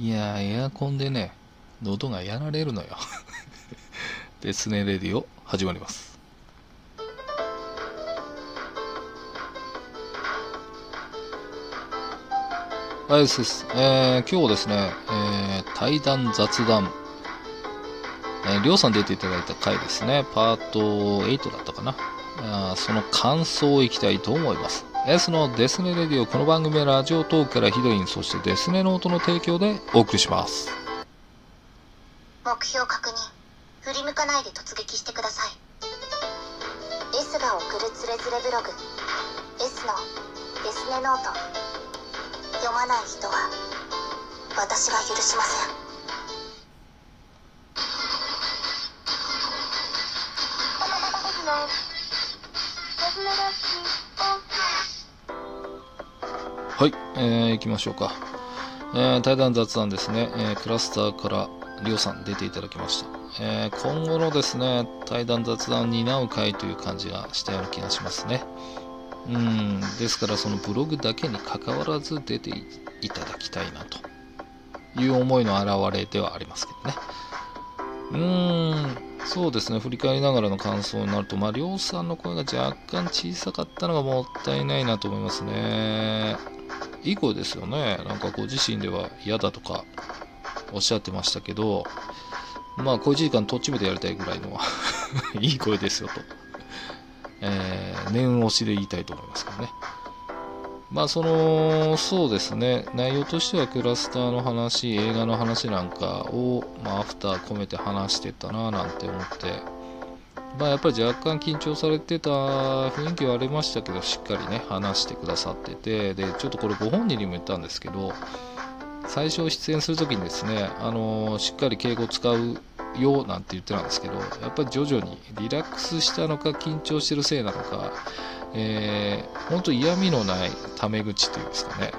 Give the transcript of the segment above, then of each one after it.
いやエアコンでね喉がやられるのよ。ですねレディオ始まります。はいすす、えー、今日ですね、えー、対談雑談。えー、りょうさん出ていただいた回ですね、パート8だったかな。あその感想をいきたいと思います。S のデスネレディオ、この番組はラジオトークからヒロイン、そしてデスネノートの提供でお送りします。目標確認。振り向かないで突撃してください。S が送るつれづれブログ。S のデスネノート。読まない人は私が許しません。はい、えー、行きましょうか。えー、対談雑談ですね、えー、クラスターからりょうさん出ていただきました。えー、今後のですね、対談雑談を担う会という感じがしたような気がしますね。うん、ですからそのブログだけに関わらず出ていただきたいなという思いの表れではありますけどね。うーん、そうですね、振り返りながらの感想になると、まあ、りょうさんの声が若干小さかったのがもったいないなと思いますね。いい声ですよね。なんかご自身では嫌だとかおっしゃってましたけど、まあ、小1時間とっちめてやりたいぐらいの いい声ですよと、えー、念押しで言いたいと思いますけどね。まあその、そうですね、内容としてはクラスターの話、映画の話なんかを、まあ、アフター込めて話してたななんて思って、まあやっぱり若干緊張されてた雰囲気はありましたけど、しっかりね、話してくださってて、で、ちょっとこれご本人にも言ったんですけど、最初出演するときにですね、あのしっかり敬語使うよなんて言ってたんですけど、やっぱり徐々にリラックスしたのか緊張してるせいなのか、えー、本当嫌味のないタメ口というんですかね。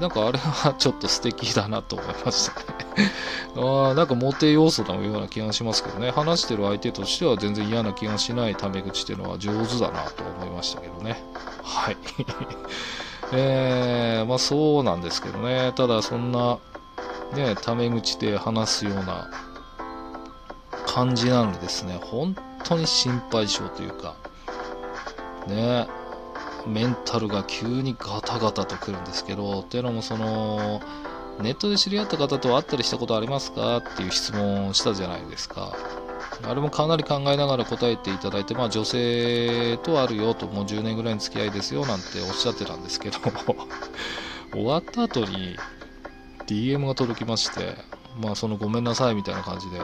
なんかあれはちょっと素敵だなと思いましたね あなんかモテ要素のような気がしますけどね。話してる相手としては全然嫌な気がしないタメ口っていうのは上手だなと思いましたけどね。はい。えー、まあそうなんですけどね。ただそんな、ね、タメ口で話すような感じなのでですね、本当に心配性というか、ねメンタルが急にガタガタとくるんですけど、っていうのもその、ネットで知り合った方と会ったりしたことありますかっていう質問をしたじゃないですか。あれもかなり考えながら答えていただいて、まあ女性とあるよと、もう10年ぐらいの付き合いですよなんておっしゃってたんですけど、終わった後に DM が届きまして、まあそのごめんなさいみたいな感じで、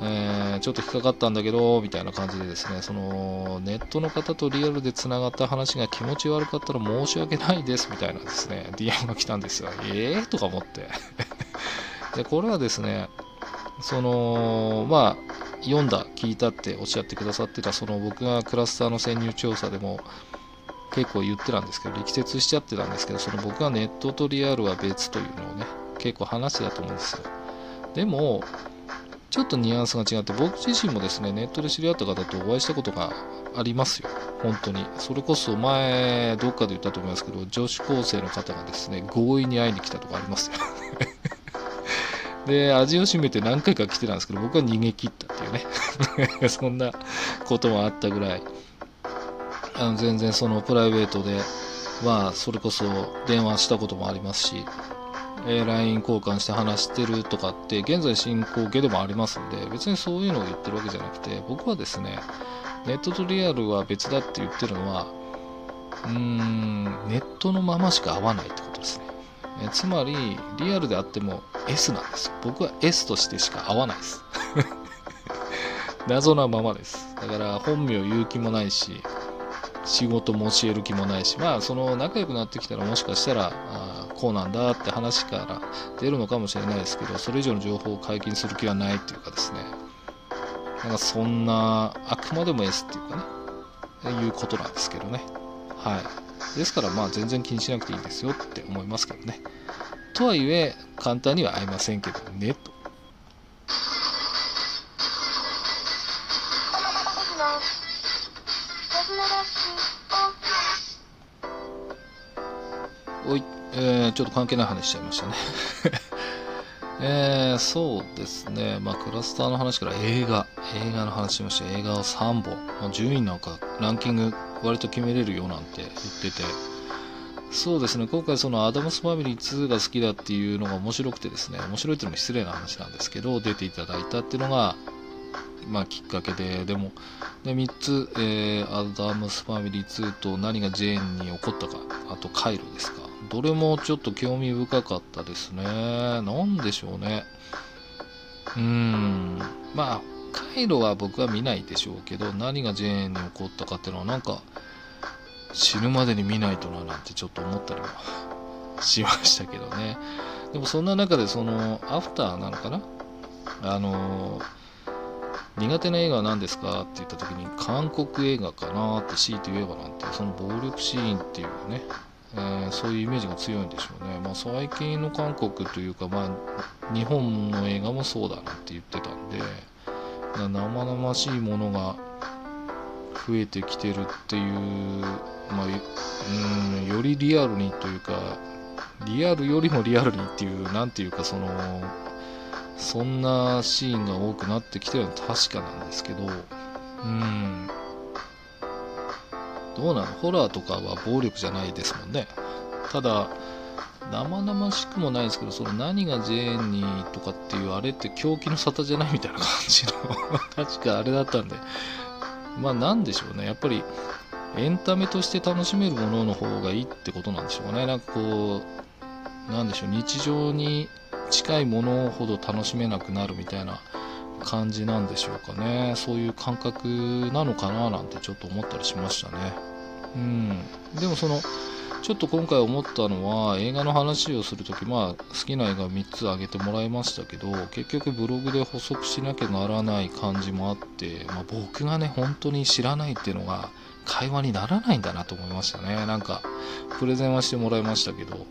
えー、ちょっと引っかかったんだけど、みたいな感じでですね、その、ネットの方とリアルで繋がった話が気持ち悪かったら申し訳ないです、みたいなですね、DM が来たんですよ。ええー、とか思って で、これはですね、その、まあ、読んだ、聞いたっておっしゃってくださってた、その僕がクラスターの潜入調査でも結構言ってたんですけど、力説しちゃってたんですけど、その僕がネットとリアルは別というのをね、結構話してたと思うんですよ。でも、ちょっとニュアンスが違って、僕自身もですね、ネットで知り合った方とお会いしたことがありますよ。本当に。それこそ前、どっかで言ったと思いますけど、女子高生の方がですね、強引に会いに来たとかありますよ。で、味を占めて何回か来てたんですけど、僕は逃げ切ったっていうね。そんなこともあったぐらい、あの全然そのプライベートで、まあ、それこそ電話したこともありますし、え、LINE 交換して話してるとかって現在進行形でもありますんで別にそういうのを言ってるわけじゃなくて僕はですねネットとリアルは別だって言ってるのはうーんネットのまましか合わないってことですね。えつまりリアルであっても S なんです。僕は S としてしか合わないです。謎なままです。だから本名言う気もないし仕事も教える気もないしまあその仲良くなってきたらもしかしたらこうなんだって話から出るのかもしれないですけど、それ以上の情報を解禁する気はないっていうかですね、なんかそんな、あくまでも S っていうかね、いうことなんですけどね。はい。ですからまあ全然気にしなくていいですよって思いますけどね。とはいえ、簡単には会いませんけどね、と。おい。えー、ちょっと関係ない話しちゃいましたね。えー、そうですね、まあ、クラスターの話から映画、映画の話しました。映画を3本、まあ、順位なんかランキング割と決めれるよなんて言ってて、そうですね、今回そのアダムスファミリー2が好きだっていうのが面白くてですね、面白いっていうのも失礼な話なんですけど、出ていただいたっていうのが、まあ、きっかけで、でも、で3つ、えー、アダムスファミリー2と何がジェーンに起こったか、あとカイロですか。どれもちょっと興味深かったですね。なんでしょうね。うーん。まあ、カイロは僕は見ないでしょうけど、何がジェーンに起こったかっていうのはなんか、死ぬまでに見ないとななんてちょっと思ったりも しましたけどね。でもそんな中でその、アフターなのかな？あの苦手な映画は何ですか？って言った時に韓国映画かなって強いて言えばなんてその暴力シーンっていうねえー、そういうイメージが強いんでしょうね、まあ、最近の韓国というか、まあ、日本の映画もそうだなって言ってたんで生々しいものが増えてきてるっていう、まあ、うんよりリアルにというかリアルよりもリアルにっていう何ていうかそのそんなシーンが多くなってきてるのは確かなんですけどうん。どうなの？ホラーとかは暴力じゃないですもんね。ただ、生々しくもないですけど、その何がジェーンにとかっていうあれって狂気の沙汰じゃないみたいな感じの 確かあれだったんで、まあなんでしょうね。やっぱりエンタメとして楽しめるものの方がいいってことなんでしょうね。なんかこう、なんでしょう、日常に近いものほど楽しめなくなるみたいな感じなんでしょうかね。そういう感覚なのかななんてちょっと思ったりしましたね。うん。でもそのちょっと今回思ったのは映画の話をするとき、まあ、好きな映画3つ挙げてもらいましたけど結局ブログで補足しなきゃならない感じもあって、まあ、僕がね本当に知らないっていうのが会話にならないんだなと思いましたね。なんかプレゼンはしてもらいましたけど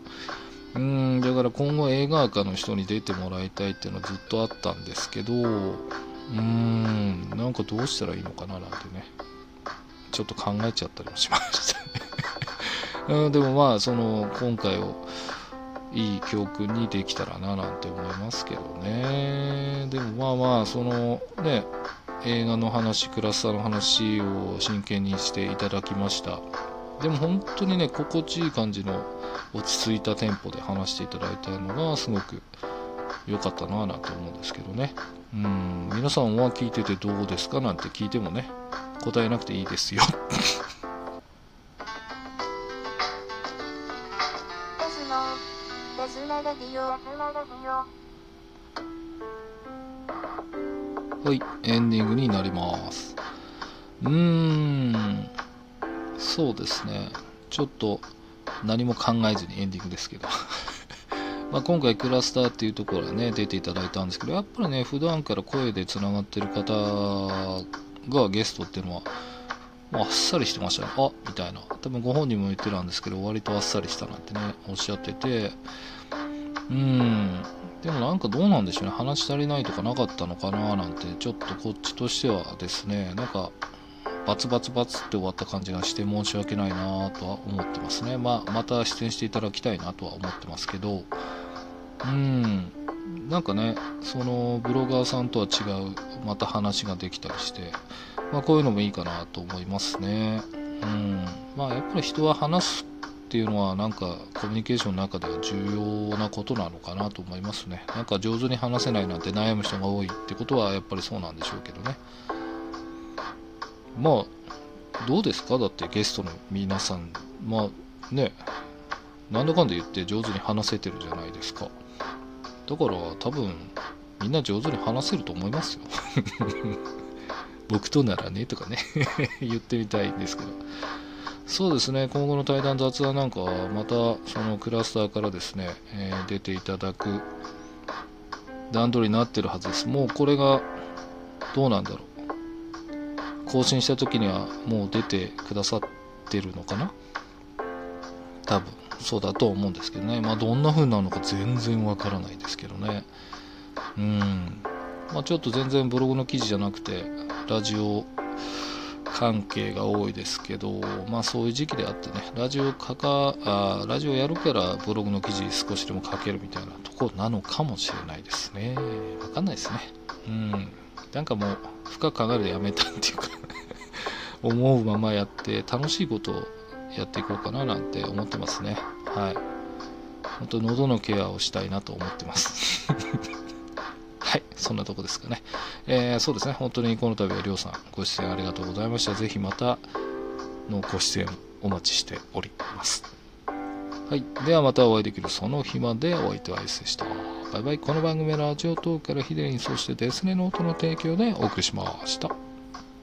うん、だから今後映画館の人に出てもらいたいっていうのはずっとあったんですけど、うーん、なんかどうしたらいいのかななんてね、ちょっと考えちゃったりもしましたね うん。でもまあ、その、今回をいい教訓にできたらななんて思いますけどね。でもまあまあ、そのね、映画の話、クラスターの話を真剣にしていただきました。でも本当にね、心地いい感じの落ち着いたテンポで話していただいたのがすごく良かったなぁなんて思うんですけどね。うん、皆さんは聞いててどうですかなんて聞いてもね、答えなくていいですよ。はい、エンディングになります。うーん、そうですね。ちょっと何も考えずにエンディングですけど。ま今回クラスターっていうところでね出ていただいたんですけどやっぱりね普段から声でつながってる方がゲストっていうのはもうあっさりしてましたね。あみたいな。多分ご本人も言ってたんですけど割とあっさりしたなんてねおっしゃってて。うん。でもなんかどうなんでしょうね。話足りないとかなかったのかななんてちょっとこっちとしてはですね。なんかバツバツバツって終わった感じがして申し訳ないなとは思ってますね。まあ、また出演していただきたいなとは思ってますけど、うん、なんかね、そのブロガーさんとは違う、また話ができたりして、まあ、こういうのもいいかなと思いますね。うん、まあ、やっぱり人は話すっていうのはなんかコミュニケーションの中では重要なことなのかなと思いますね。なんか上手に話せないなんて悩む人が多いってことはやっぱりそうなんでしょうけどね。まあ、どうですか？だってゲストの皆さん、まあね、なんだかんだ言って上手に話せてるじゃないですか。だから多分、みんな上手に話せると思いますよ。僕とならね、とかね 言ってみたいんですけど。そうですね、今後の対談雑談なんかは、またそのクラスターからですね、えー、出ていただく段取りになってるはずです。もうこれがどうなんだろう。更新した時にはもう出てくださってるのかな？多分そうだと思うんですけどねまあどんな風なのか全然わからないですけどねうんまあちょっと全然ブログの記事じゃなくてラジオ関係が多いですけど、まあそういう時期であってね、ラジオ書かあ、ラジオやるからブログの記事少しでも書けるみたいなとこなのかもしれないですね。わかんないですね。うん。なんかもう、深く考えるでやめたっていうか 思うままやって楽しいことをやっていこうかななんて思ってますね。はい。本当喉のケアをしたいなと思ってます はい、そんなとこですかね。えー、そうですね、本当にこの度はりょうさんご出演ありがとうございました。ぜひまたのご出演お待ちしております。はい、ではまたお会いできるその日までお相手は S でした。バイバイ。この番組はラジオトークからヒデリン、そしてデスネノートの提供でお送りしました。